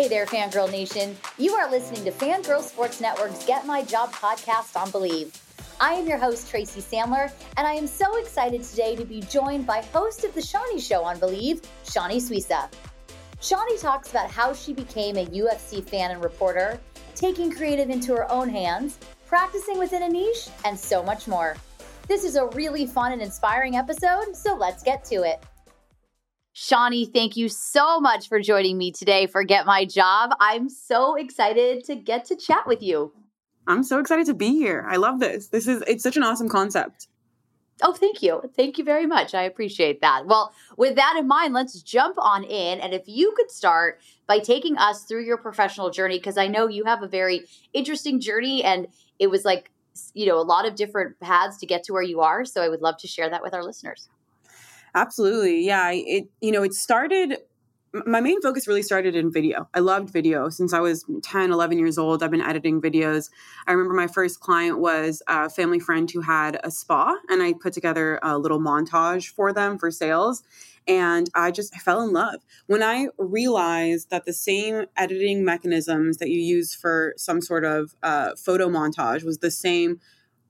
Hey there, Fangirl Nation. You are listening to Fangirl Sports Network's Get My Job podcast on Believe. I am your host, Tracy Sandler, and I am so excited today to be joined by host of The Shawnee Show on Believe, Shawnee Suisa. Shawnee talks about how she became a UFC fan and reporter, taking creative into her own hands, practicing within a niche, and so much more. This is a really fun and inspiring episode, so let's get to it. Shawnee, thank you so much for joining me today for Get My Job. I'm so excited to get to chat with you. I'm so excited to be here. I love this. This is it's such an awesome concept. Oh, thank you. Thank you very much. I appreciate that. Well, with that in mind, let's jump on in. And if you could start by taking us through your professional journey, because I know you have a very interesting journey and it was like, you know, a lot of different paths to get to where you are. So I would love to share that with our listeners. Absolutely. Yeah. It, you know, it started, my main focus really started in video. I loved video since I was 10, 11 years old. I've been editing videos. I remember my first client was a family friend who had a spa, and I put together a little montage for them for sales. And I just I fell in love when I realized that the same editing mechanisms that you use for some sort of uh, photo montage was the same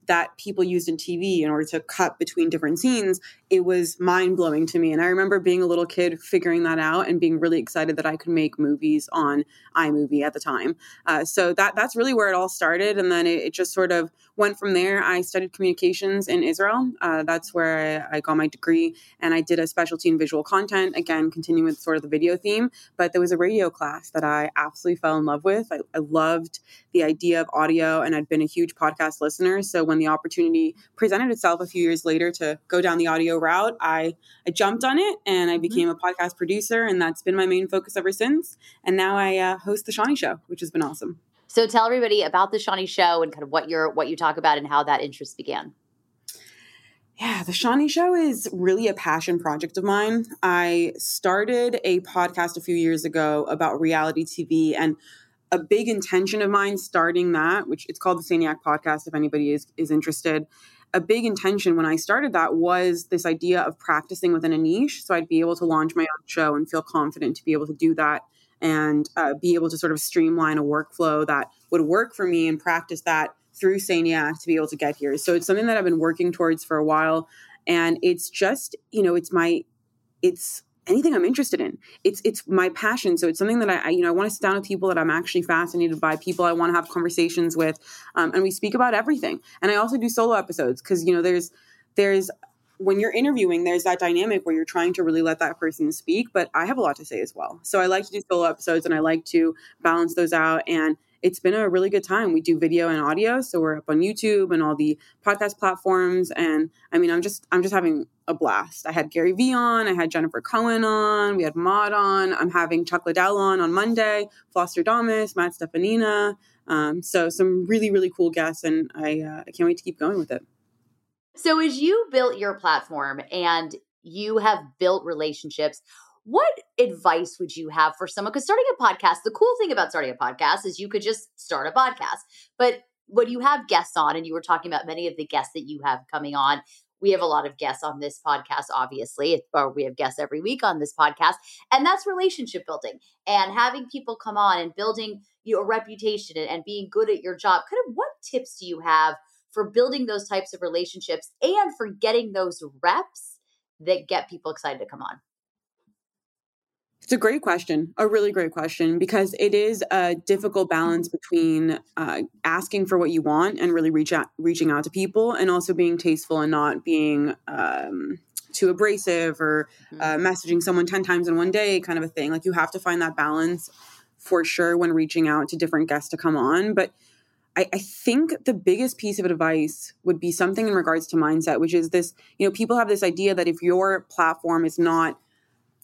that people used in TV in order to cut between different scenes it was mind blowing to me. And I remember being a little kid figuring that out and being really excited that I could make movies on iMovie at the time. Uh, so that that's really where it all started. And then it, it, just sort of went from there. I studied communications in Israel. Uh, that's where I, I, got my degree. And I did a specialty in visual content, again, continuing with sort of the video theme. But there was a radio class that I absolutely fell in love with. I, I loved the idea of audio, and I'd been a huge podcast listener. So when the opportunity presented itself a few years later to go down the audio route, I, I jumped on it and I mm-hmm. became a podcast producer, and that's been my main focus ever since. And now I uh, host the Shawnee Show, which has been awesome. So tell everybody about the Shawnee Show and kind of what you're what you talk about and how that interest began. Yeah, the Shawnee Show is really a passion project of mine. I started a podcast a few years ago about reality TV and a big intention of mine starting that, which it's called the Saniac Podcast if anybody is is interested, a big intention when I started that was this idea of practicing within a niche. So I'd be able to launch my own show and feel confident to be able to do that and uh, be able to sort of streamline a workflow that would work for me and practice that through Saniac to be able to get here. So it's something that I've been working towards for a while. And it's just, you know, it's my, it's anything I'm interested in. It's it's my passion. So it's something that I, I you know I want to sit down with people that I'm actually fascinated by, people I want to have conversations with, um, and we speak about everything. And I also do solo episodes because you know there's there's when you're interviewing, there's that dynamic where you're trying to really let that person speak, but I have a lot to say as well. So I like to do solo episodes and I like to balance those out and it's been a really good time. We do video and audio, so we're up on YouTube and all the podcast platforms. And I mean, I'm just I'm just having a blast. I had Gary Vee on, I had Jennifer Cohen on, we had Maud on. I'm having Chuck Liddell on on Monday, Foster Damas, Matt Stefanina. Um, so some really really cool guests, and I uh, I can't wait to keep going with it. So as you built your platform and you have built relationships what advice would you have for someone? Because starting a podcast, the cool thing about starting a podcast is you could just start a podcast. But when you have guests on, and you were talking about many of the guests that you have coming on, we have a lot of guests on this podcast, obviously, or we have guests every week on this podcast, and that's relationship building and having people come on and building your reputation and, and being good at your job. Kind of what tips do you have for building those types of relationships and for getting those reps that get people excited to come on? It's a great question, a really great question, because it is a difficult balance between uh, asking for what you want and really reach out, reaching out to people, and also being tasteful and not being um, too abrasive or uh, mm-hmm. messaging someone ten times in one day, kind of a thing. Like you have to find that balance for sure when reaching out to different guests to come on, but. I, I think the biggest piece of advice would be something in regards to mindset, which is this, you know, people have this idea that if your platform is not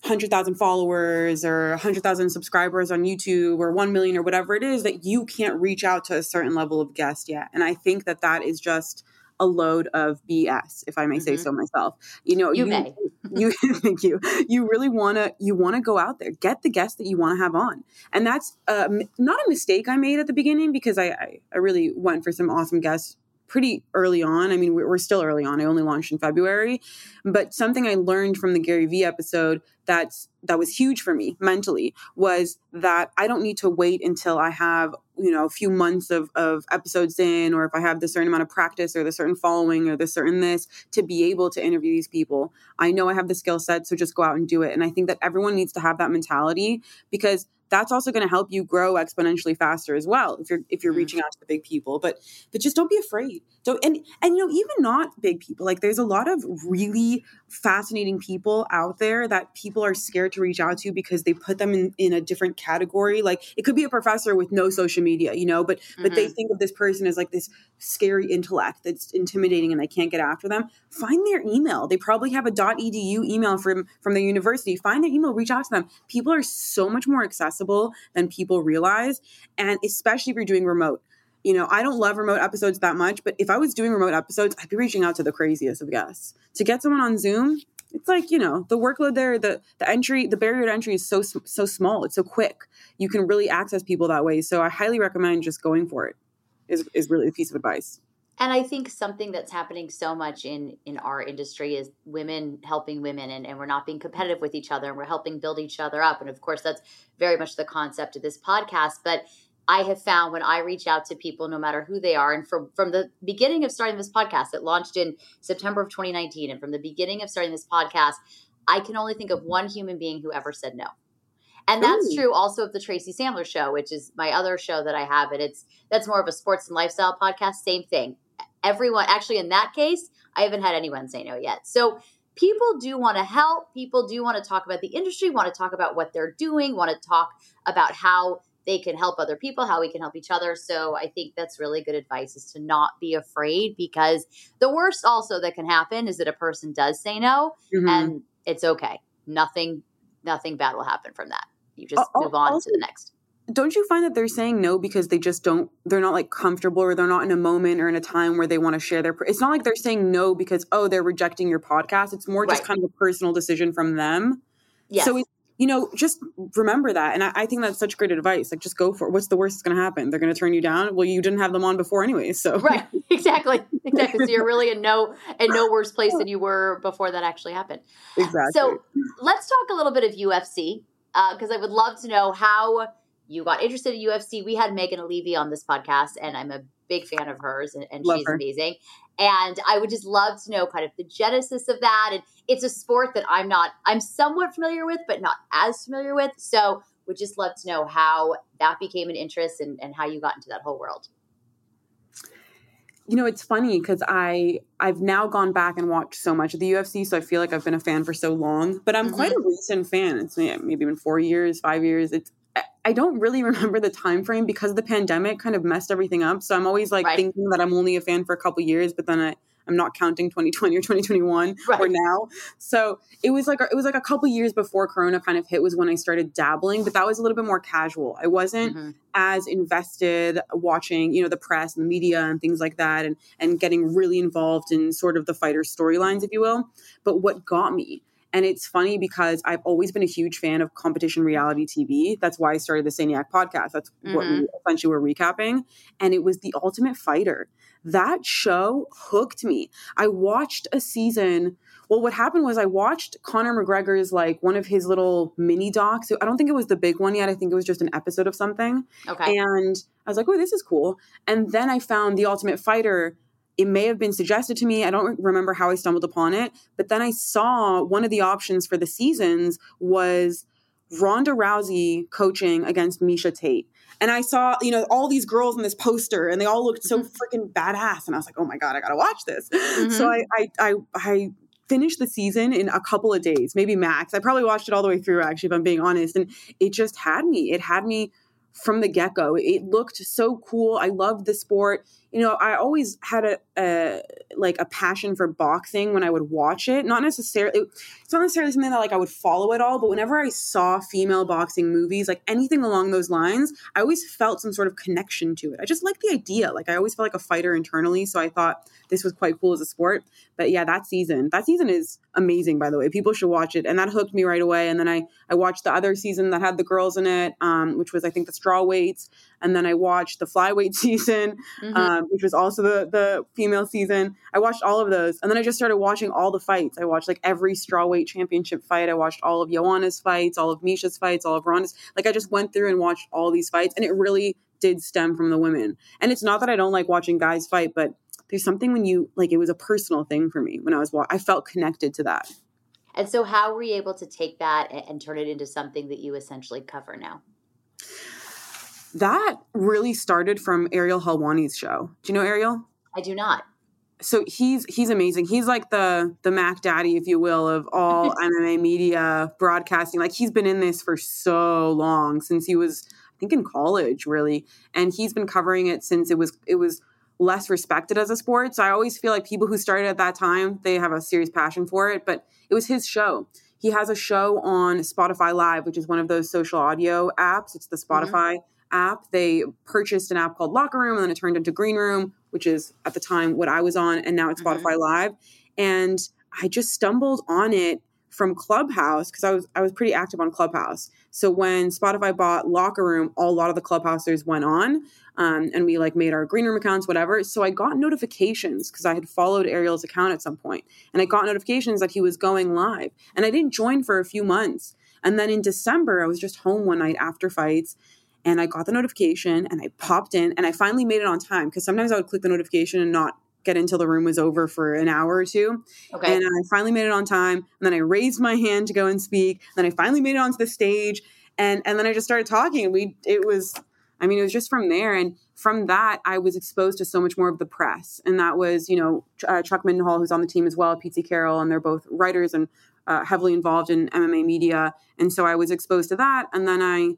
100,000 followers or 100,000 subscribers on YouTube or 1 million or whatever it is that you can't reach out to a certain level of guest yet. And I think that that is just a load of BS, if I may mm-hmm. say so myself. You know, you, you may. you thank you. You really want to you want to go out there, get the guests that you want to have on, and that's uh, not a mistake I made at the beginning because I, I I really went for some awesome guests pretty early on. I mean, we're still early on. I only launched in February, but something I learned from the Gary Vee episode that's that was huge for me mentally was that I don't need to wait until I have you know a few months of of episodes in, or if I have the certain amount of practice or the certain following or the certain this to be able to interview these people. I know I have the skill set, so just go out and do it. And I think that everyone needs to have that mentality because that's also going to help you grow exponentially faster as well if you're if you're mm-hmm. reaching out to the big people but but just don't be afraid don't and and you know even not big people like there's a lot of really fascinating people out there that people are scared to reach out to because they put them in in a different category. Like it could be a professor with no social media you know but mm-hmm. but they mm-hmm. think of this person as like this scary intellect that's intimidating and they can't get after them. Find their email. They probably have a. edu email from from the university. Find their email reach out to them. People are so much more accessible than people realize and especially if you're doing remote you know, I don't love remote episodes that much, but if I was doing remote episodes, I'd be reaching out to the craziest of guests. To get someone on Zoom, it's like, you know, the workload there, the the entry, the barrier to entry is so so small. It's so quick. You can really access people that way. So I highly recommend just going for it. Is is really a piece of advice. And I think something that's happening so much in in our industry is women helping women and, and we're not being competitive with each other and we're helping build each other up. And of course that's very much the concept of this podcast. But I have found when I reach out to people, no matter who they are, and from from the beginning of starting this podcast, it launched in September of 2019, and from the beginning of starting this podcast, I can only think of one human being who ever said no. And that's Ooh. true also of the Tracy Sandler show, which is my other show that I have. And it's that's more of a sports and lifestyle podcast. Same thing. Everyone, actually, in that case, I haven't had anyone say no yet. So people do want to help. People do want to talk about the industry, want to talk about what they're doing, want to talk about how they can help other people, how we can help each other. So I think that's really good advice is to not be afraid because the worst also that can happen is that a person does say no mm-hmm. and it's okay. Nothing nothing bad will happen from that. You just uh, move on also, to the next. Don't you find that they're saying no because they just don't they're not like comfortable or they're not in a moment or in a time where they want to share their it's not like they're saying no because oh they're rejecting your podcast. It's more just right. kind of a personal decision from them. Yes. So you know, just remember that. And I, I, think that's such great advice. Like, just go for it. What's the worst that's going to happen? They're going to turn you down. Well, you didn't have them on before anyway. So right, exactly, exactly. So you're really in no in no worse place than you were before that actually happened. Exactly. So let's talk a little bit of UFC because uh, I would love to know how you got interested in UFC. We had Megan Olivi on this podcast, and I'm a big fan of hers, and, and she's her. amazing. And I would just love to know kind of the genesis of that. And it's a sport that I'm not, I'm somewhat familiar with, but not as familiar with. So would just love to know how that became an interest and, and how you got into that whole world. You know, it's funny because I I've now gone back and watched so much of the UFC, so I feel like I've been a fan for so long. But I'm mm-hmm. quite a recent fan. It's maybe been four years, five years. It's I don't really remember the time frame because the pandemic kind of messed everything up. So I'm always like right. thinking that I'm only a fan for a couple years, but then I I'm not counting 2020 or 2021 right. or now. So it was like it was like a couple years before Corona kind of hit was when I started dabbling, but that was a little bit more casual. I wasn't mm-hmm. as invested watching, you know, the press and the media and things like that, and and getting really involved in sort of the fighter storylines, if you will. But what got me And it's funny because I've always been a huge fan of competition reality TV. That's why I started the Saniac podcast. That's mm-hmm. what we mm-hmm. essentially were recapping. And it was The Ultimate Fighter. That show hooked me. I watched a season. Well, what happened was I watched Conor McGregor's like one of his little mini docs. I don't think it was the big one yet. I think it was just an episode of something. Okay. And I was like, oh, this is cool. And then I found The Ultimate Fighter it may have been suggested to me. I don't remember how I stumbled upon it, but then I saw one of the options for the seasons was Ronda Rousey coaching against Miesha Tate. And I saw, you know, all these girls in this poster and they all looked so mm-hmm. freaking badass. And I was like, oh my God, I gotta watch this. Mm-hmm. So I, I, I, I finished the season in a couple of days, maybe max. I probably watched it all the way through, actually, if I'm being honest. And it just had me. It had me from the get go. It looked so cool. I loved the sport. You know, I always had a, a, like a passion for boxing when I would watch it. Not necessarily, it's not necessarily something that like I would follow at all. But whenever I saw female boxing movies, like anything along those lines, I always felt some sort of connection to it. I just like the idea. Like I always felt like a fighter internally. So I thought this was quite cool as a sport. But yeah, that season, that season is amazing. By the way, people should watch it, and that hooked me right away. And then I I watched the other season that had the girls in it, um, which was I think the straw weights, and then I watched the flyweight season, mm-hmm. um, which was also the the female season. I watched all of those, and then I just started watching all the fights. I watched like every strawweight championship fight. I watched all of Joanna's fights, all of Miesha's fights, all of Ronda's. Like I just went through and watched all these fights, and it really did stem from the women. And it's not that I don't like watching guys fight, but there's something when you like it was a personal thing for me when I was I felt connected to that. And so how were you able to take that and, and turn it into something that you essentially cover now? That really started from Ariel Helwani's show. Do you know Ariel? I do not. So he's he's amazing. He's like the the Mac Daddy, if you will, of all MMA media broadcasting. Like he's been in this for so long since he was, I think, in college, really, and he's been covering it since it was it was less respected as a sport. So I always feel like people who started at that time, they have a serious passion for it. But it was his show. He has a show on Spotify Live, which is one of those social audio apps. It's the mm-hmm. Spotify mm-hmm. App. They purchased an app called Locker Room and then it turned into Green Room, which is at the time what I was on, and now it's mm-hmm. Spotify Live. And I just stumbled on it from Clubhouse because I was I was pretty active on Clubhouse. So when Spotify bought Locker Room, a lot of the Clubhousers went on um, and we like made our green room accounts, whatever. So I got notifications because I had followed Ariel's account at some point, and I got notifications that he was going live. And I didn't join for a few months. And then in December, I was just home one night after fights, and I got the notification, and I popped in, and I finally made it on time because sometimes I would click the notification and not get until the room was over for an hour or two. Okay. And I finally made it on time. And then I raised my hand to go and speak. And then I finally made it onto the stage. And and then I just started talking. And we it was I mean, it was just from there. And from that, I was exposed to so much more of the press. And that was, you know, uh, Chuck Mindenhall, who's on the team as well, Pete Carroll, and they're both writers and uh, heavily involved in MMA media. And so I was exposed to that. And then I,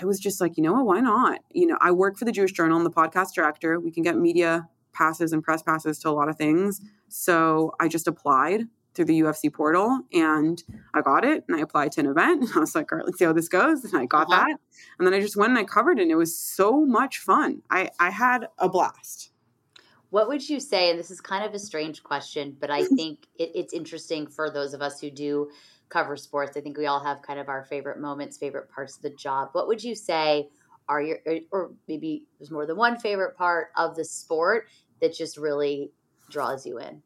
I was just like, you know what, why not? You know, I work for the Jewish Journal. I'm the podcast director. We can get media passes and press passes to a lot of things. So I just applied through the UFC portal and I got it and I applied to an event and I was like, all right, let's see how this goes. And I got uh-huh. that. And then I just went and I covered it and it was so much fun. I, I had a blast. What would you say? And this is kind of a strange question, but I think it, it's interesting for those of us who do cover sports. I think we all have kind of our favorite moments, favorite parts of the job. What would you say are your, or maybe there's more than one favorite part of the sport that just really draws you in?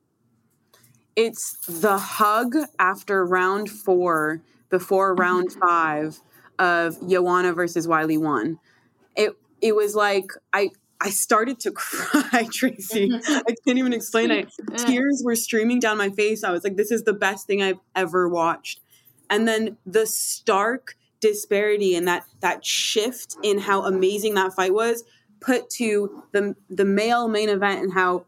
it's the hug after round four before round five of Joanna versus Weili one. It it was like I I started to cry, Tracy. I can't even explain it. Tears were streaming down my face. I was like, this is the best thing I've ever watched. And then the stark disparity and that that shift in how amazing that fight was put to the the male main event and how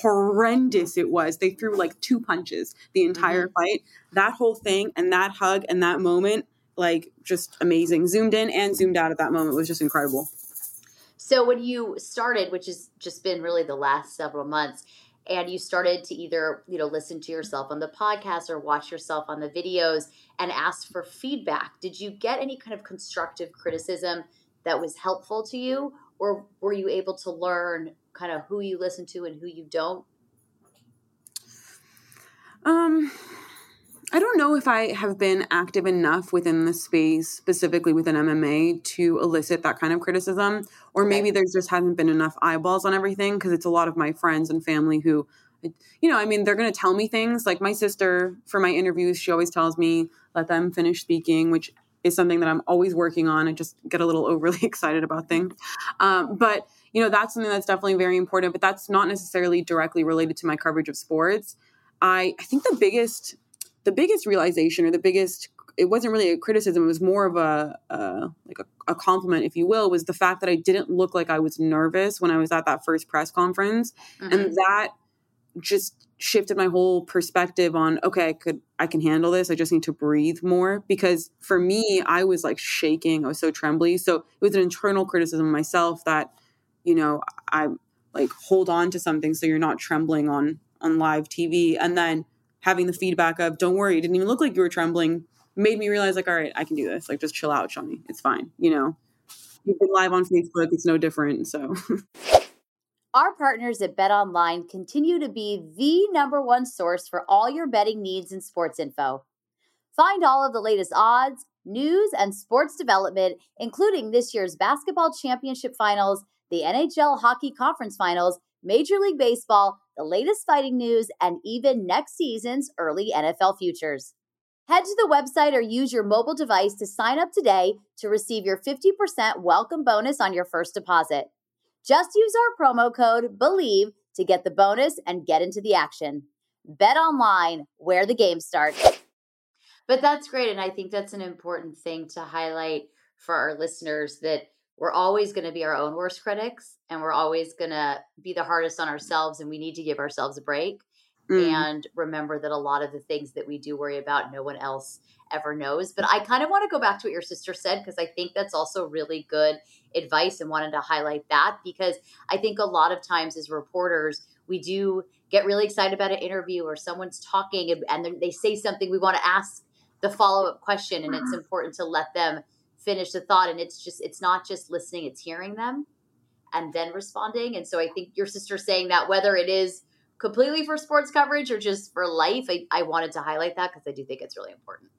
horrendous it was. They threw like two punches the entire mm-hmm. fight. That whole thing and that hug and that moment, like just amazing. Zoomed in and zoomed out at that moment was just incredible. So when you started, which has just been really the last several months, and you started to either you know listen to yourself on the podcast or watch yourself on the videos and ask for feedback did you get any kind of constructive criticism that was helpful to you or were you able to learn kind of who you listen to and who you don't? Um, I don't know if I have been active enough within the space, specifically within MMA, to elicit that kind of criticism. Or maybe there just hasn't been enough eyeballs on everything because it's a lot of my friends and family who, you know, I mean, they're going to tell me things. Like my sister, for my interviews, she always tells me, let them finish speaking, which is something that I'm always working on. I just get a little overly excited about things. Um, but, you know, that's something that's definitely very important, but that's not necessarily directly related to my coverage of sports. I, I think the biggest the biggest realization or the biggest it wasn't really a criticism it was more of a uh, like a, a, compliment if you will was the fact that i didn't look like i was nervous when i was at that first press conference. Mm-hmm. and that just shifted my whole perspective on okay i could i can handle this i just need to breathe more. Because for me i was like shaking i was so trembly. So it was an internal criticism of myself that you know i like hold on to something so you're not trembling on on live tv and then having the feedback of don't worry it didn't even look like you were trembling made me realize like all right i can do this. Like just chill out shawnee. It's fine you know? You've been live on facebook. It's no different so. Our partners at Bet Online continue to be the number one source for all your betting needs and sports info. Find all of the latest odds, news, and sports development, including this year's basketball championship finals, the NHL hockey conference finals, Major League Baseball, the latest fighting news, and even next season's early NFL futures. Head to the website or use your mobile device to sign up today to receive your 50% welcome bonus on your first deposit. Just use our promo code BELIEVE to get the bonus and get into the action. Bet online, where the game starts. But that's great. And I think that's an important thing to highlight for our listeners that we're always going to be our own worst critics and we're always going to be the hardest on ourselves and we need to give ourselves a break mm. and remember that a lot of the things that we do worry about no one else ever knows but i kind of want to go back to what your sister said because i think that's also really good advice and wanted to highlight that because i think a lot of times as reporters we do get really excited about an interview or someone's talking and, and they say something we want to ask the follow-up question and it's important to let them finish the thought and it's just it's not just listening it's hearing them and then responding. And so i think your sister saying that whether it is completely for sports coverage or just for life i, I wanted to highlight that because i do think it's really important.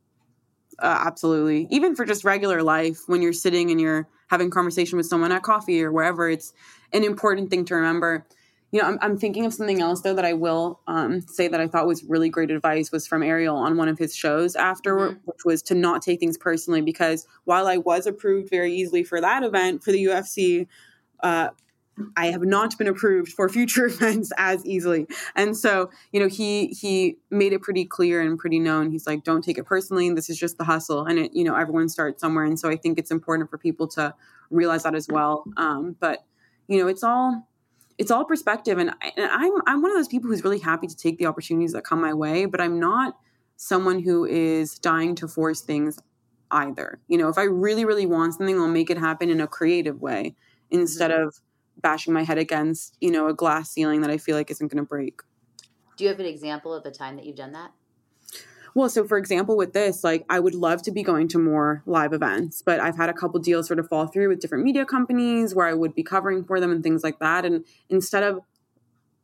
Uh, absolutely. Even for just regular life when you're sitting and you're having conversation with someone at coffee or wherever it's an important thing to remember you know, I'm, I'm thinking of something else though that I will um, say that I thought was really great advice was from Ariel on one of his shows after, mm-hmm. which was to not take things personally because while I was approved very easily for that event for the UFC, uh, I have not been approved for future events as easily. And so, you know, he he made it pretty clear and pretty known. He's like, don't take it personally. This is just the hustle. And it, you know, everyone starts somewhere. And so I think it's important for people to realize that as well. Um, but you know, it's all it's all perspective and, I, and i'm i'm one of those people who's really happy to take the opportunities that come my way but i'm not someone who is dying to force things either. You know if i really really want something i'll make it happen in a creative way instead mm-hmm. of bashing my head against you know a glass ceiling that i feel like isn't going to break. Do you have an example of the time that you've done that well, so for example, with this, like I would love to be going to more live events, but I've had a couple deals sort of fall through with different media companies where I would be covering for them and things like that. And instead of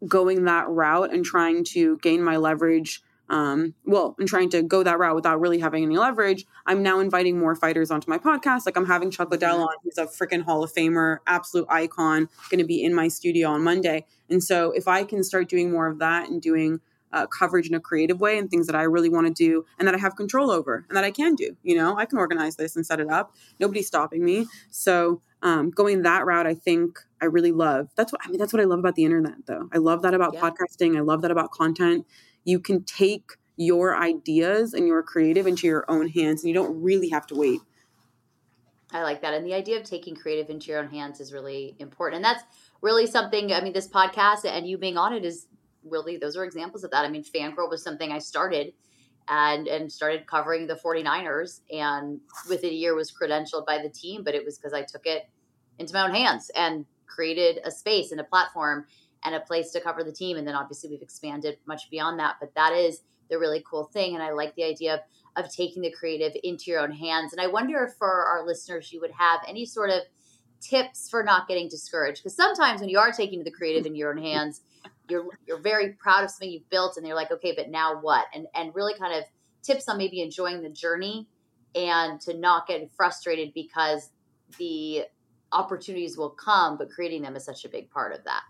going that route and trying to gain my leverage, um, well, and trying to go that route without really having any leverage, I'm now inviting more fighters onto my podcast. Like I'm having Chuck Liddell on, who's a freaking Hall of Famer, absolute icon, going to be in my studio on Monday. And so if I can start doing more of that and doing uh, coverage in a creative way and things that I really want to do and that I have control over and that I can do. You know, I can organize this and set it up. Nobody's stopping me. So um, going that route, I think I really love. That's what I mean. That's what I love about the internet, though. I love that about yeah. podcasting. I love that about content. You can take your ideas and your creative into your own hands, and you don't really have to wait. I like that. And the idea of taking creative into your own hands is really important. And that's really something, I mean, this podcast and you being on it is really those are examples of that. I mean, Fangirl was something I started and and started covering the 49ers and within a year was credentialed by the team, but it was because I took it into my own hands and created a space and a platform and a place to cover the team. And then obviously we've expanded much beyond that. But that is the really cool thing. And I like the idea of of taking the creative into your own hands. And I wonder if for our listeners you would have any sort of tips for not getting discouraged. Because sometimes when you are taking the creative in your own mm-hmm. hands, you're you're very proud of something you've built and you're like okay but now what and and really kind of tips on maybe enjoying the journey and to not get frustrated because the opportunities will come, but creating them is such a big part of that.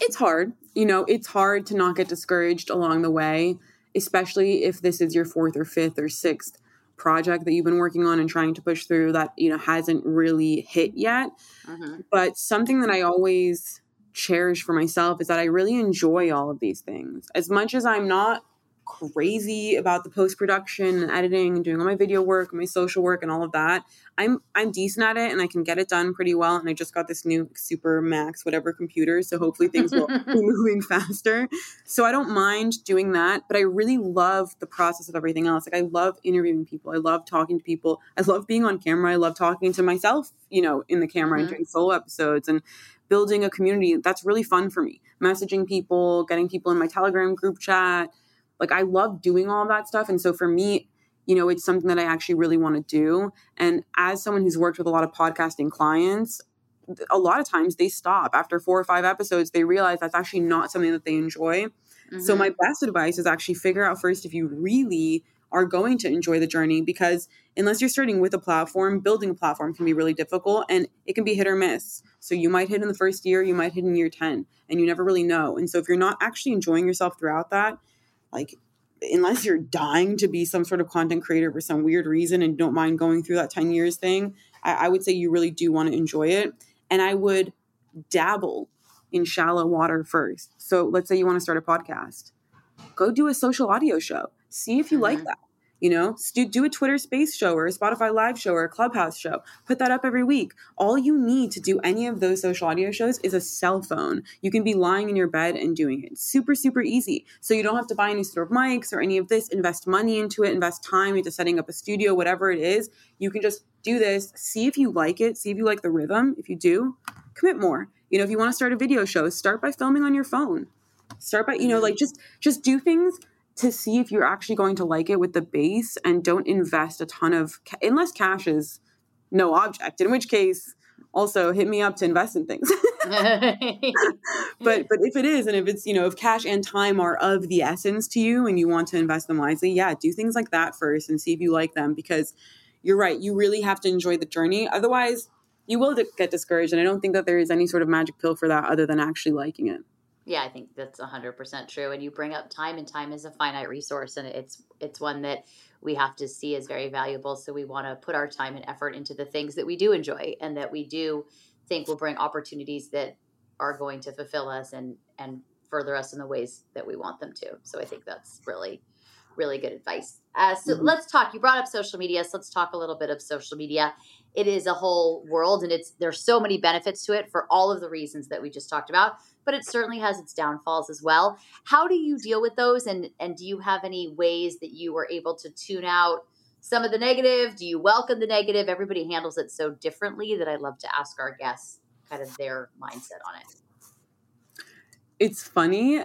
It's hard. You know, it's hard to not get discouraged along the way, especially if this is your fourth or fifth or sixth project that you've been working on and trying to push through that, you know, hasn't really hit yet. Mm-hmm. But something that I always cherish for myself is that I really enjoy all of these things. As much as I'm not crazy about the post production and editing and doing all my video work, my social work, and all of that. I'm I'm decent at it and I can get it done pretty well. And I just got this new Super Max whatever computer, so hopefully things will be moving faster. So I don't mind doing that, but I really love the process of everything else. Like I love interviewing people, I love talking to people, I love being on camera, I love talking to myself, you know, in the camera mm-hmm. and doing solo episodes and building a community. That's really fun for me. Messaging people, getting people in my Telegram group chat like I love doing all that stuff. And so for me, you know, it's something that I actually really want to do. And as someone who's worked with a lot of podcasting clients, a lot of times they stop after four or five episodes, they realize that's actually not something that they enjoy. Mm-hmm. So my best advice is actually figure out first if you really are going to enjoy the journey because unless you're starting with a platform, building a platform can be really difficult and it can be hit or miss. So you might hit in the first year, you might hit in year 10, and you never really know. And so if you're not actually enjoying yourself throughout that, like unless you're dying to be some sort of content creator for some weird reason and don't mind going through that 10 years thing, I, I would say you really do want to enjoy it. And I would dabble in shallow water first. So let's say you want to start a podcast, go do a social audio show. See if you mm-hmm. like that. You know, do, a Twitter space show or a Spotify live show or a Clubhouse show. Put that up every week. All you need to do any of those social audio shows is a cell phone. You can be lying in your bed and doing it. Super, super easy. So you don't have to buy any sort of mics or any of this, invest money into it, invest time into setting up a studio, whatever it is. You can just do this, see if you like it, see if you like the rhythm. If you do, commit more. You know, if you want to start a video show, start by filming on your phone. Start by, you know, like just just do things to see if you're actually going to like it with the base and don't invest a ton of ca- unless cash is no object in which case also hit me up to invest in things. But but if it is and if it's you know if cash and time are of the essence to you and you want to invest them wisely yeah do things like that first and see if you like them because you're right you really have to enjoy the journey. Otherwise you will get discouraged and i don't think that there is any sort of magic pill for that other than actually liking it yeah, I think that's 100% true. And you bring up time, and time is a finite resource, and it's it's one that we have to see as very valuable. So we want to put our time and effort into the things that we do enjoy and that we do think will bring opportunities that are going to fulfill us and and further us in the ways that we want them to. So I think that's really really good advice. Uh, so mm-hmm. let's talk. You brought up social media, so let's talk a little bit of social media. It is a whole world, and it's there's so many benefits to it for all of the reasons that we just talked about but it certainly has its downfalls as well. How do you deal with those? And, and do you have any ways that you were able to tune out some of the negative? Do you welcome the negative? Everybody handles it so differently that I love to ask our guests kind of their mindset on it. It's funny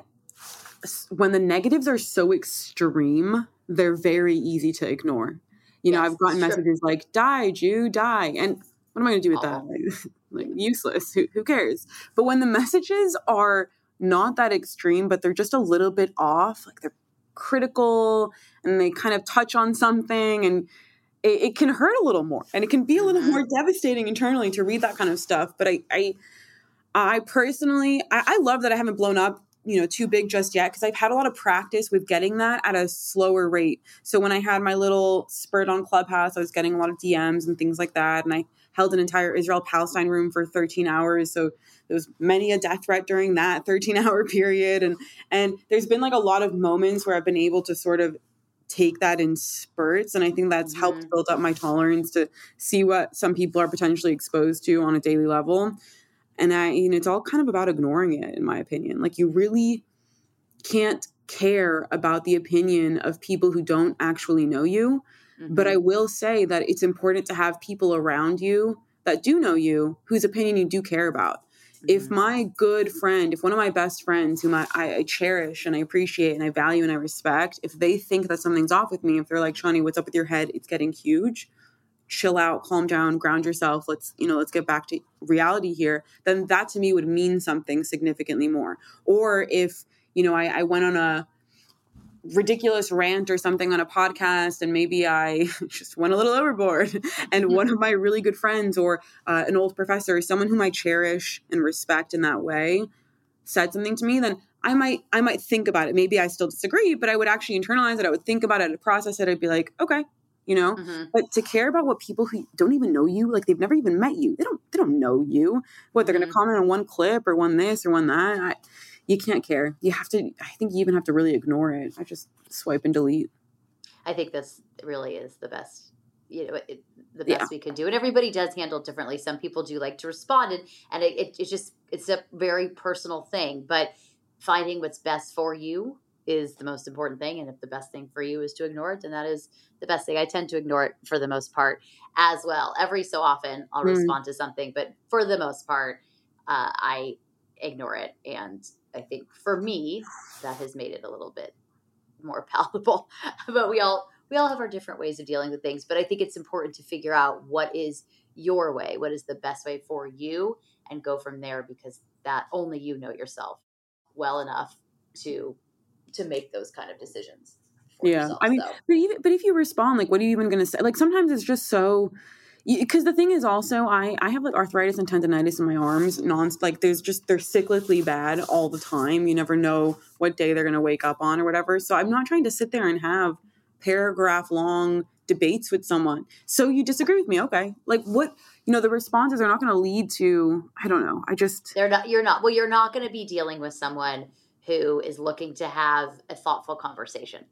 when the negatives are so extreme, they're very easy to ignore. You know, yes, I've gotten messages like, die, Jew, die. And what am I going to do with oh. that? like useless. Who, who cares? But when the messages are not that extreme, but they're just a little bit off, like they're critical and they kind of touch on something and it, it can hurt a little more and it can be a little mm-hmm. more devastating internally to read that kind of stuff. But I, I, I personally, I, I love that I haven't blown up you know too big just yet because I've had a lot of practice with getting that at a slower rate. So when I had my little spurt on Clubhouse, I was getting a lot of DMs and things like that, and I held an entire Israel Palestine room for 13 hours. So there was many a death threat during that 13 hour period. And and there's been like a lot of moments where I've been able to sort of take that in spurts. And I think that's mm-hmm. helped build up my tolerance to see what some people are potentially exposed to on a daily level. And I, you know, it's all kind of about ignoring it, in my opinion. Like you really can't care about the opinion of people who don't actually know you Mm-hmm. But I mm-hmm. will say that it's important to have people around you that do know you whose opinion you do care about. Mm-hmm. If my good friend, if one of my best friends, whom I, I, cherish and I appreciate and I value and I respect, if they think that something's off with me, if they're like, Shani, what's up with your head? It's getting huge. Chill out, calm down, ground yourself. Let's, you know, let's get back to reality here. Then that to me would mean something significantly more. Or if, you know, I, I went on a ridiculous rant or something on a podcast and maybe I just went a little overboard and one of my really good friends or uh, an old professor, someone whom I cherish and respect in that way, said something to me, then I might I might think about it. Maybe I still disagree, but I would actually internalize it. I would think about it, I'd process it. I'd be like, okay, you know. Mm-hmm. But to care about what people who don't even know you, like they've never even met you, they don't they don't know you. What they're mm-hmm. going to comment on one clip or one this or one that. I, you can't care. You have to. I think you even have to really ignore it. I just swipe and delete. I think this really is the best. You know, it, the best yeah. we can do, and everybody does handle it differently. Some people do like to respond, and and it, it, it's just it's a very personal thing. But finding what's best for you is the most important thing. And if the best thing for you is to ignore it, then that is the best thing. I tend to ignore it for the most part as well. Every so often, I'll mm. respond to something, but for the most part, uh, I ignore it. And I think for me, that has made it a little bit more palatable. but we all we all have our different ways of dealing with things. But I think it's important to figure out what is your way, what is the best way for you, and go from there because that only you know yourself well enough to to make those kind of decisions. Yeah, yourself, I mean, so. but even but if you respond, like, what are you even going to say? Like, sometimes it's just so because the thing is also i i have like arthritis and tendonitis in my arms non like there's just they're cyclically bad all the time. You never know what day they're going to wake up on or whatever. So i'm not trying to sit there and have paragraph long debates with someone. So you disagree with me okay. Like what you know the responses are not going to lead to i don't know i just they're not you're not well you're not going to be dealing with someone who is looking to have a thoughtful conversation.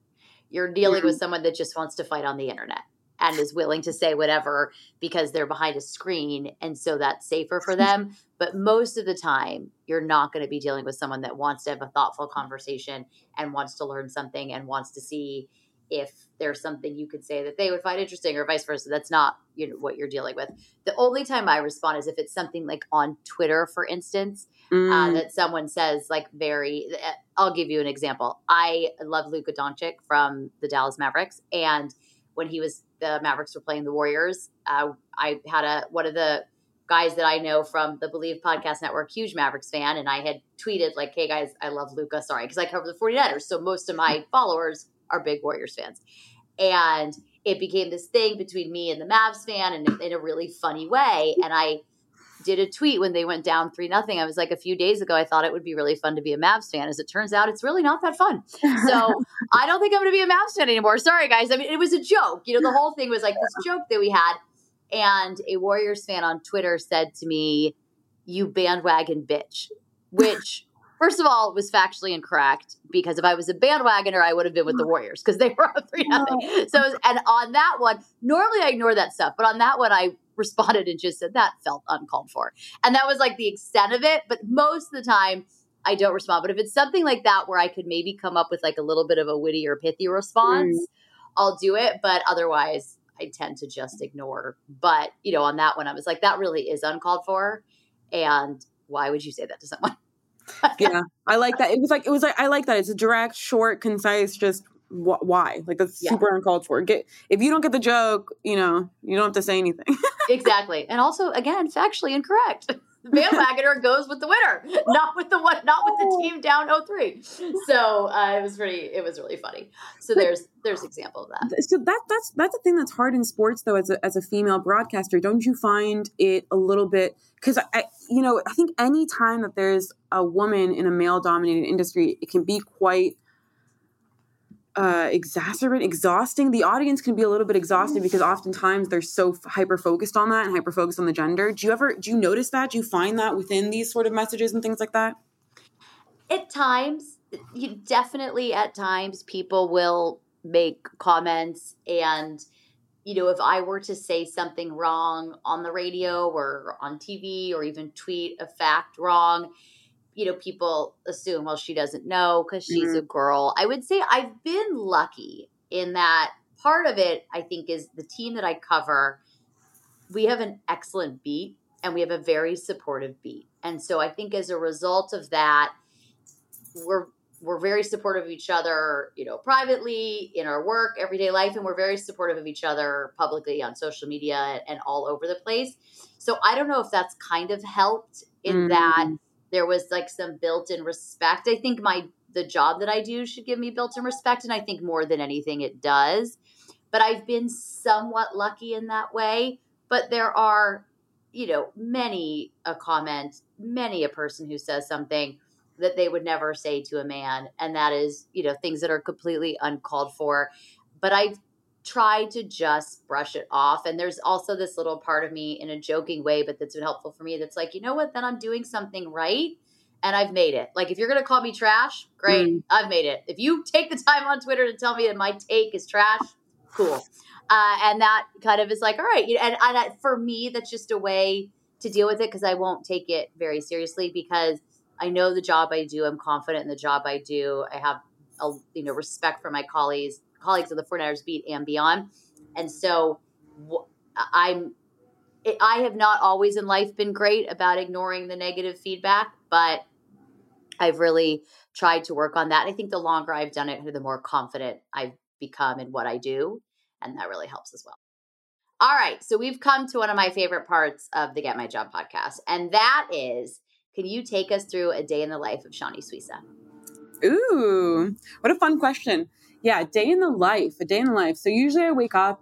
You're dealing mm-hmm. with someone that just wants to fight on the internet and is willing to say whatever because they're behind a screen and so that's safer for them. But most of the time you're not going to be dealing with someone that wants to have a thoughtful conversation and wants to learn something and wants to see if there's something you could say that they would find interesting or vice versa. That's not you know what you're dealing with. The only time i respond is if it's something like on twitter for instance uh, mm. uh, that someone says like very uh, i'll give you an example. I love luka doncic from the dallas mavericks and when he was the mavericks were playing the warriors uh, i had a one of the guys that I know from the Believe Podcast Network, huge Mavericks fan, and I had tweeted like, "Hey guys, I love Luka. Sorry, because I cover the 49ers, so most of my followers are big Warriors fans. And it became this thing between me and the Mavs fan and in a really funny way. And I did a tweet when they went down three nothing. I was like, a few days ago, I thought it would be really fun to be a Mavs fan. As it turns out, it's really not that fun. So I don't think I'm going to be a Mavs fan anymore. Sorry, guys. I mean, it was a joke. You know, the whole thing was like this joke that we had. And a Warriors fan on Twitter said to me, "You bandwagon bitch," which First of all, it was factually incorrect because if I was a bandwagoner, I would have been with the Warriors because they were up three nothing. So, and on that one, normally I ignore that stuff, but on that one, I responded and just said that felt uncalled for, and that was like the extent of it. But most of the time, I don't respond. But if it's something like that where I could maybe come up with like a little bit of a witty or pithy response, mm. I'll do it. But otherwise, I tend to just ignore. But you know, on that one, I was like, that really is uncalled for, and why would you say that to someone? yeah, I like that. It was like it was like I like that. It's a direct, short, concise. Just wh- why? Like that's yeah. super uncalled for. Get if you don't get the joke, you know, you don't have to say anything. exactly, and also again, factually incorrect. The bandwagoner goes with the winner, not with the one, not with the oh. team down 0-3. So uh, it was pretty. It was really funny. So there's there's example of that. So that that's that's a thing that's hard in sports though. As a as a female broadcaster, don't you find it a little bit? Because I, you know, I think any time that there's a woman in a male dominated industry, it can be quite uh, exacerbate, exhausting. The audience can be a little bit exhausted because oftentimes they're so hyper focused on that and hyper focused on the gender. Do you ever do you notice that? Do you find that within these sort of messages and things like that? At times, you definitely at times people will make comments and you know if i were to say something wrong on the radio or on tv or even tweet a fact wrong you know, people assume, well, she doesn't know because she's mm-hmm. a girl. I would say I've been lucky in that part of it, I think, is the team that I cover. We have an excellent beat and we have a very supportive beat. And so I think as a result of that, we're we're very supportive of each other, you know, privately in our work, everyday life, and we're very supportive of each other publicly on social media and all over the place. So I don't know if that's kind of helped in mm-hmm. that there was like some built-in respect. I think my the job that I do should give me built-in respect, and I think more than anything, it does. But I've been somewhat lucky in that way. But there are, you know, many a comment, many a person who says something that they would never say to a man, and that is, you know, things that are completely uncalled for. But I've tried to just brush it off. And there's also this little part of me in a joking way, but that's been helpful for me. That's like, you know what? Then I'm doing something right and I've made it. Like if you're gonna call me trash, great, mm. I've made it. If you take the time on Twitter to tell me that my take is trash, cool. Uh, and that kind of is like, all right. And, and for me, that's just a way to deal with it because I won't take it very seriously because I know the job I do. I'm confident in the job I do. I have a you know respect for my colleagues, colleagues of the 49ers beat and beyond. And so I'm I have not always in life been great about ignoring the negative feedback, but I've really tried to work on that. I think the longer I've done it, the more confident I've become in what I do. And that really helps as well. All right. So we've come to one of my favorite parts of the Get My Job podcast. And that is can you take us through a day in the life of Shawnee Suisa? Ooh, what a fun question. Yeah, day in the life, a day in the life. So usually I wake up.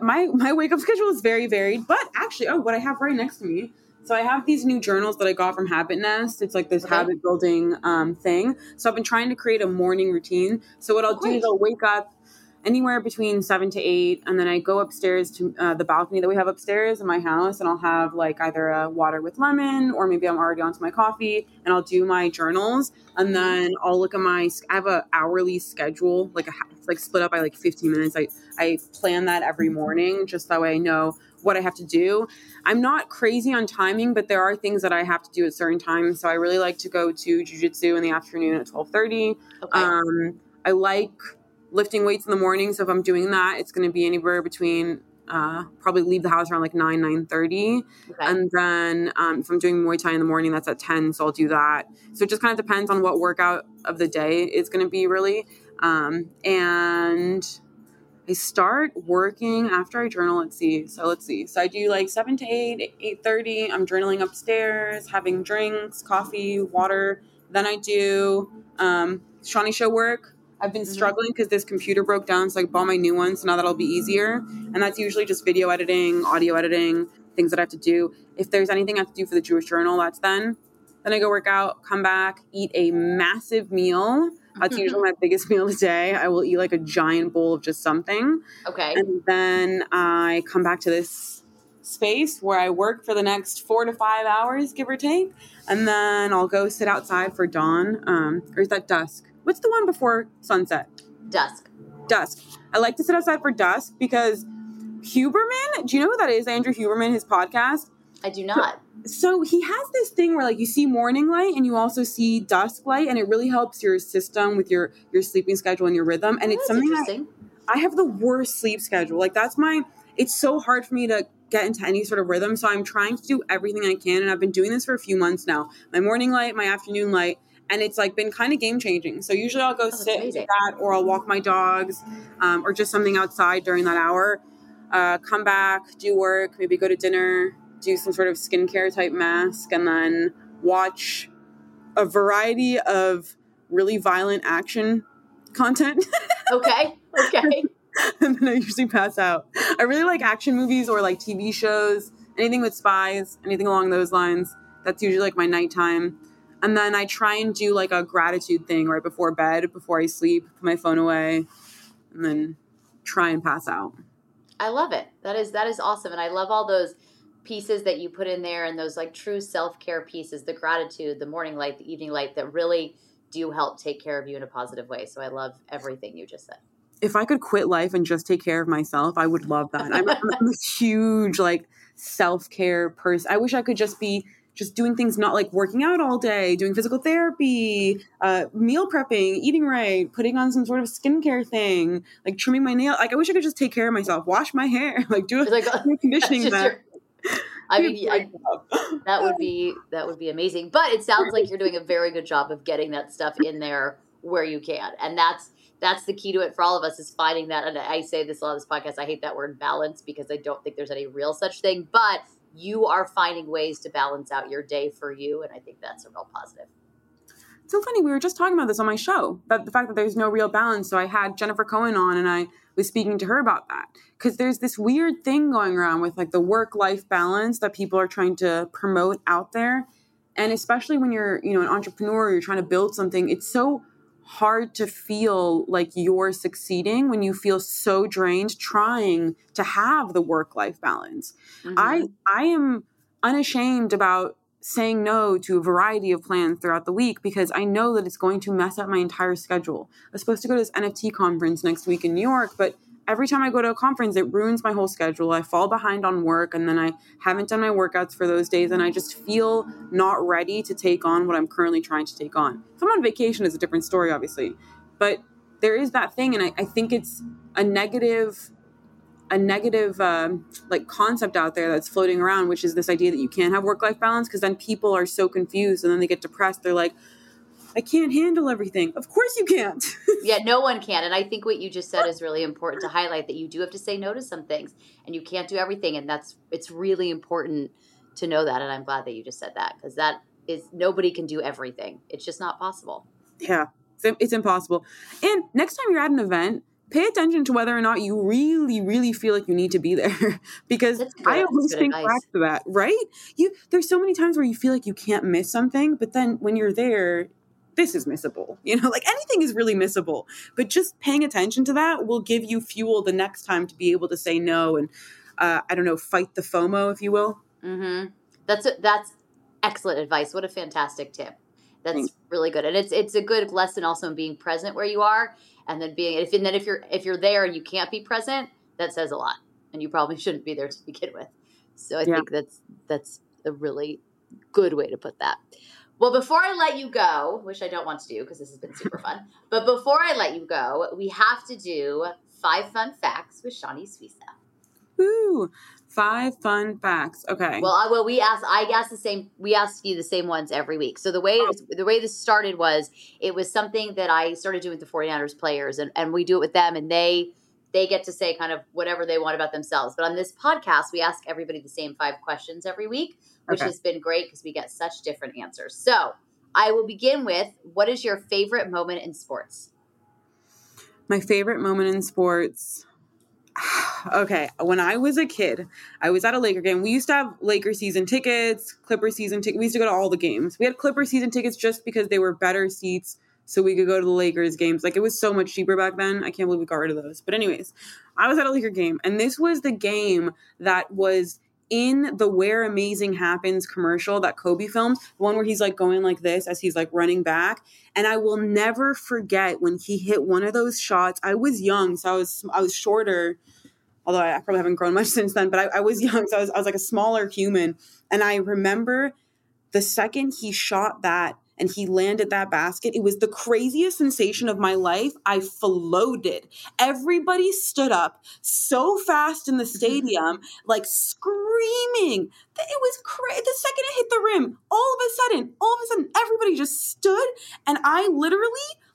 My my wake up schedule is very varied, but actually, oh, what I have right next to me so I have these new journals that I got from Habit Nest. It's like this okay. habit building um, thing. So I've been trying to create a morning routine. So what I'll Great. do is I'll wake up anywhere between seven to eight, and then I go upstairs to uh, the balcony that we have upstairs in my house, and I'll have like either a water with lemon, or maybe I'm already onto my coffee, and I'll do my journals, and mm-hmm. then I'll look at my. I have a hourly schedule, like a like split up by like 15 minutes. I I plan that every morning, just that way I know what I have to do. I'm not crazy on timing, but there are things that I have to do at certain times. So I really like to go to jujitsu in the afternoon at 12:30. Okay. Um, I like lifting weights in the morning. So if I'm doing that, it's going to be anywhere between uh, probably leave the house around like 9 9 30 okay. and then um, if i'm doing muay thai in the morning that's at 10 so i'll do that so it just kind of depends on what workout of the day is going to be really um, and I start working after I journal. Let's see. So let's see. So I do like seven to eight, eight thirty. I'm journaling upstairs, having drinks, coffee, water. Then I do um, Shawnee show work. I've been mm-hmm. struggling because this computer broke down, so I bought my new one. So now that'll be easier. And that's usually just video editing, audio editing, things that I have to do. If there's anything I have to do for the Jewish Journal, that's then. Then I go work out, come back, eat a massive meal that's usually my biggest meal of the day. I will eat like a giant bowl of just something. Okay. And then I come back to this space where I work for the next four to five hours, give or take. And then I'll go sit outside for dawn. Um, or is that dusk? What's the one before sunset? Dusk. Dusk. I like to sit outside for dusk because Huberman, do you know who that is? Andrew Huberman, his podcast? I do not. So he has this thing where like you see morning light and you also see dusk light, and it really helps your system with your your sleeping schedule and your rhythm. And oh, it's something that I have the worst sleep schedule. Like that's my. It's so hard for me to get into any sort of rhythm. So I'm trying to do everything I can, and I've been doing this for a few months now. My morning light, my afternoon light, and it's like been kind of game changing. So usually I'll go oh, sit with that, or I'll walk my dogs, um, or just something outside during that hour. Uh, come back, do work, maybe go to dinner, do some sort of skincare type mask and then watch a variety of really violent action content. okay. Okay. and then I usually pass out. I really like action movies or like TV shows, anything with spies, anything along those lines. That's usually like my nighttime. And then I try and do like a gratitude thing right before bed, before I sleep, put my phone away, and then try and pass out. I love it. That is that is awesome. And I love all those pieces that you put in there and those like true self-care pieces the gratitude the morning light the evening light that really do help take care of you in a positive way so i love everything you just said if i could quit life and just take care of myself i would love that i'm, I'm a huge like self-care person i wish i could just be just doing things not like working out all day, doing physical therapy, uh, meal prepping, eating right, putting on some sort of skincare thing, like trimming my nail. Like I wish I could just take care of myself, wash my hair, like do a like, conditioning. I mean, I, that would be that would be amazing. But it sounds like you're doing a very good job of getting that stuff in there where you can, and that's that's the key to it for all of us is finding that. And I say this a lot of this podcast. I hate that word balance because I don't think there's any real such thing. But you are finding ways to balance out your day for you, and I think that's a real positive. so funny. We were just talking about this on my show, that the fact that there's no real balance. So I had Jennifer Cohen on and I was speaking to her about that. Because there's this weird thing going around with like the work life balance that people are trying to promote out there. And especially when you're, you know, an entrepreneur, you're trying to build something, it's so hard to feel like you're succeeding when you feel so drained trying to have the work life balance. Mm-hmm. I I am unashamed about saying no to a variety of plans throughout the week because I know that it's going to mess up my entire schedule. I was supposed to go to this NFT conference next week in New York, but every time I go to a conference, it ruins my whole schedule. I fall behind on work and then I haven't done my workouts for those days and I just feel not ready to take on what I'm currently trying to take on. If I'm on vacation, it's a different story, obviously. But there is that thing, and I, I think it's a negative a negative um, like concept out there that's floating around, which is this idea that you can't have work life balance because then people are so confused and then they get depressed. They're like, I can't handle everything. Of course you can't. yeah, no one can. And I think what you just said is really important to highlight that you do have to say no to some things and you can't do everything. And that's, it's really important to know that. And I'm glad that you just said that because that is, nobody can do everything. It's just not possible. Yeah, it's, it's impossible. And next time you're at an event, pay attention to whether or not you really, really feel like you need to be there. because I always think advice. back to that, right? You there's so many times where you feel like you can't miss something, but then when you're there, this is missable. You know, like anything is really missable. But just paying attention to that will give you fuel the next time to be able to say no and uh, I don't know, fight the FOMO, if you will. Mm-hmm. That's a, that's excellent advice. What a fantastic tip. That's Thanks. really good, and it's it's a good lesson also in being present where you are and then being if and then if you're if you're there and you can't be present, that says a lot, and you probably shouldn't be there to begin with. So I yeah. think that's that's a really good way to put that. Well, before I let you go, which I don't want to do because this has been super fun, but before I let you go, we have to do five fun facts with Shawnee Suisa. Ooh, five fun facts. Okay. Well, I, well, we asked. I asked the same. We asked you the same ones every week. So the way oh. the way this started was it was something that I started doing with the 49ers players, and and we do it with them, and they they get to say kind of whatever they want about themselves. But on this podcast, we ask everybody the same five questions every week, which okay. has been great because we get such different answers. So I will begin with what is your favorite moment in sports? My favorite moment in sports okay, when I was a kid, I was at a Laker game. We used to have Laker season tickets, Clipper season tickets. We used to go to all the games. We had Clipper season tickets just because they were better seats so we could go to the Lakers games. Like it was so much cheaper back then. I can't believe we got rid of those. But anyways, I was at a Laker game and this was the game that was in the Where Amazing Happens commercial that Kobe filmed, the one where he's like going like this as he's like running back. And I will never forget when he hit one of those shots. I was young, so I was I was shorter, although I probably haven't grown much since then, but I, I was young, so I was, I was like a smaller human. And I remember the second he shot that and he landed that basket. It was the craziest sensation of my life. I floated. Everybody stood up so fast in the mm-hmm. stadium, like screaming. It was crazy. The second it hit the rim, all of a sudden, all of a sudden, everybody just stood, and I literally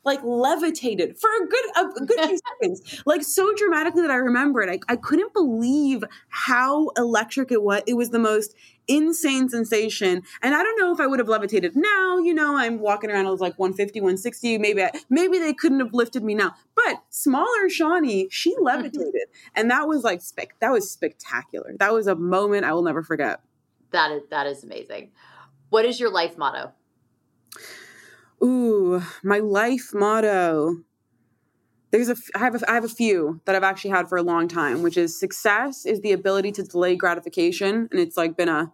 like levitated for a good a good few seconds, like so dramatically that I remember it. I, I couldn't believe how electric it was. It was the most insane sensation. And I don't know if I would have levitated now. You know, I'm walking around, I was like 150, 160. Maybe, I, maybe they couldn't have lifted me now. But smaller Shawnee, she levitated. and that was like, spec- that was spectacular. That was a moment I will never forget. That is, that is amazing. What is your life motto? Ooh, my life motto there's a I have a, I have a few that I've actually had for a long time, which is success is the ability to delay gratification, and it's like been a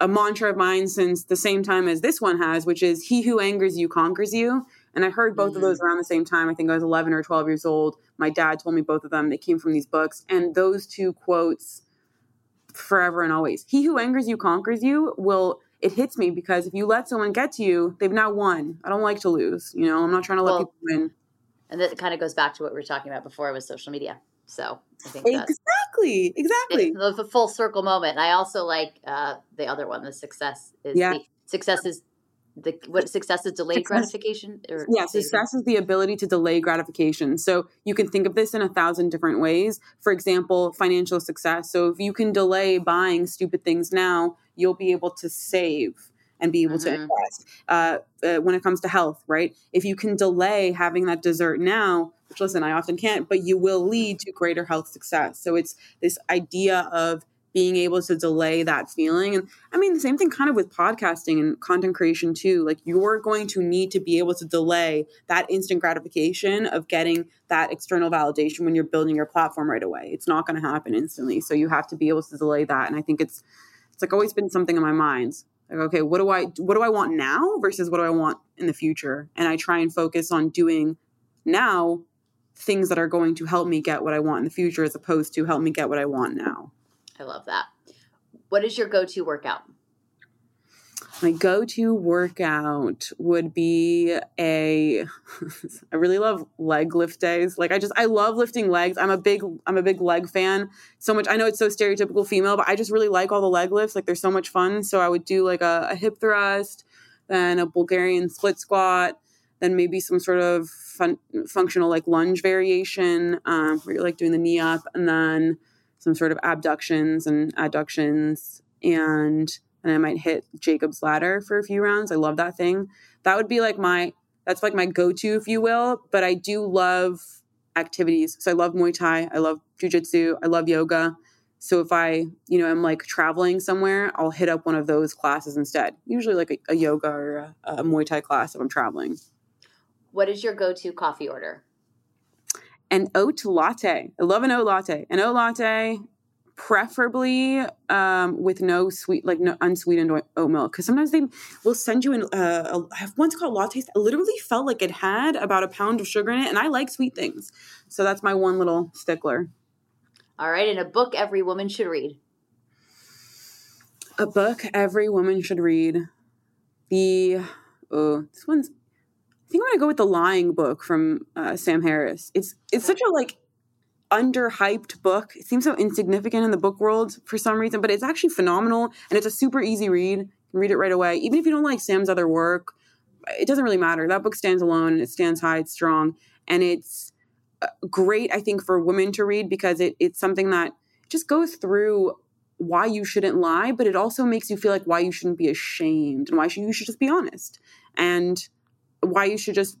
a mantra of mine since the same time as this one has, which is "He who angers you conquers you." And I heard both mm-hmm. of those around the same time. I think I was 11 or 12 years old. My dad told me both of them. They came from these books, and those two quotes forever and always. He who angers you conquers you will it hits me because if you let someone get to you, they've now won. I don't like to lose. You know, I'm not trying to well, let people win and that kind of goes back to what we were talking about before with social media. So I think exactly, exactly, it's a full circle moment. And I also like uh, the other one. The success is yeah. the success is the what success is delayed success, gratification. Or yeah, success is the ability to delay gratification. So you can think of this in a thousand different ways. For example, financial success. So if you can delay buying stupid things now, you'll be able to save and be able mm-hmm. to invest. Uh, uh, when it comes to health, right? If you can delay having that dessert now, which listen, I often can't, but you will lead to greater health success. So it's this idea of being able to delay that feeling. And I mean, the same thing kind of with podcasting and content creation too. Like you're going to need to be able to delay that instant gratification of getting that external validation when you're building your platform right away. It's not going to happen instantly. So you have to be able to delay that. And I think it's, it's like always been something in my mind. Like, okay, what do I, what do I want now versus what do I want in the future? And I try and focus on doing now things that are going to help me get what I want in the future as opposed to help me get what I want now. I love that. What is your go to workout? My go to workout would be a I really love leg lift days. Like I just I love lifting legs. I'm a big I'm a big leg fan. So much I know it's so stereotypical female, but I just really like all the leg lifts. Like they're so much fun. So I would do like a, a hip thrust, then a Bulgarian split squat, then maybe some sort of fun, functional like lunge variation um, where you're like doing the knee up, and then some sort of abductions and adductions and and I might hit Jacob's ladder for a few rounds. I love that thing. That would be like my that's like my go-to if you will, but I do love activities. So I love Muay Thai, I love jujitsu, I love yoga. So if I, you know, I'm like traveling somewhere, I'll hit up one of those classes instead. Usually like a, a yoga or a, a Muay Thai class if I'm traveling. What is your go-to coffee order? an oat latte. I love an oat latte. An oat latte, preferably um, with no sweet, like no unsweetened oat milk. Because sometimes they will send you an. Uh, a, I have once called lattes. I literally felt like it had about a pound of sugar in it, and I like sweet things, so that's my one little stickler. All right, and a book every woman should read. A book every woman should read. The oh, this one's I think I'm gonna go with the Lying Book from uh, Sam Harris. It's it's such a like underhyped book. It seems so insignificant in the book world for some reason, but it's actually phenomenal and it's a super easy read. You can read it right away, even if you don't like Sam's other work. It doesn't really matter. That book stands alone it stands high. It's strong and it's uh, great. I think for women to read because it, it's something that just goes through why you shouldn't lie, but it also makes you feel like why you shouldn't be ashamed and why you should just be honest. And why you should just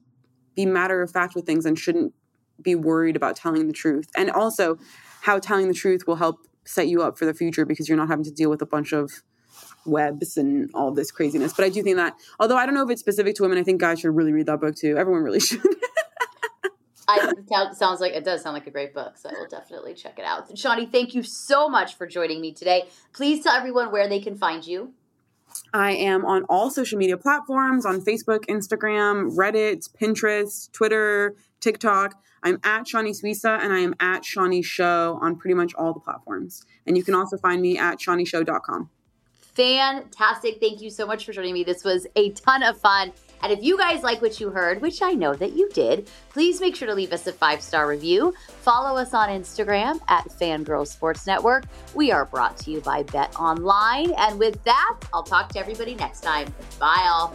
be matter of fact with things and shouldn't be worried about telling the truth. And also how telling the truth will help set you up for the future because you're not having to deal with a bunch of webs and all this craziness. But I do think that, although I don't know if it's specific to women, I think guys should really read that book too. Everyone really should. I sounds like it does sound like a great book, so I will definitely check it out. Shawnee, thank you so much for joining me today. Please tell everyone where they can find you. I am on all social media platforms on Facebook, Instagram, Reddit, Pinterest, Twitter, TikTok. I'm at Shawnee Suisa and I am at Shawnee Show on pretty much all the platforms. And you can also find me at ShawneeShow.com. Fantastic. Thank you so much for joining me. This was a ton of fun. And if you guys like what you heard, which I know that you did, please make sure to leave us a five star review. Follow us on Instagram at Fangirl Sports Network. We are brought to you by Bet Online. And with that, I'll talk to everybody next time. Bye, all.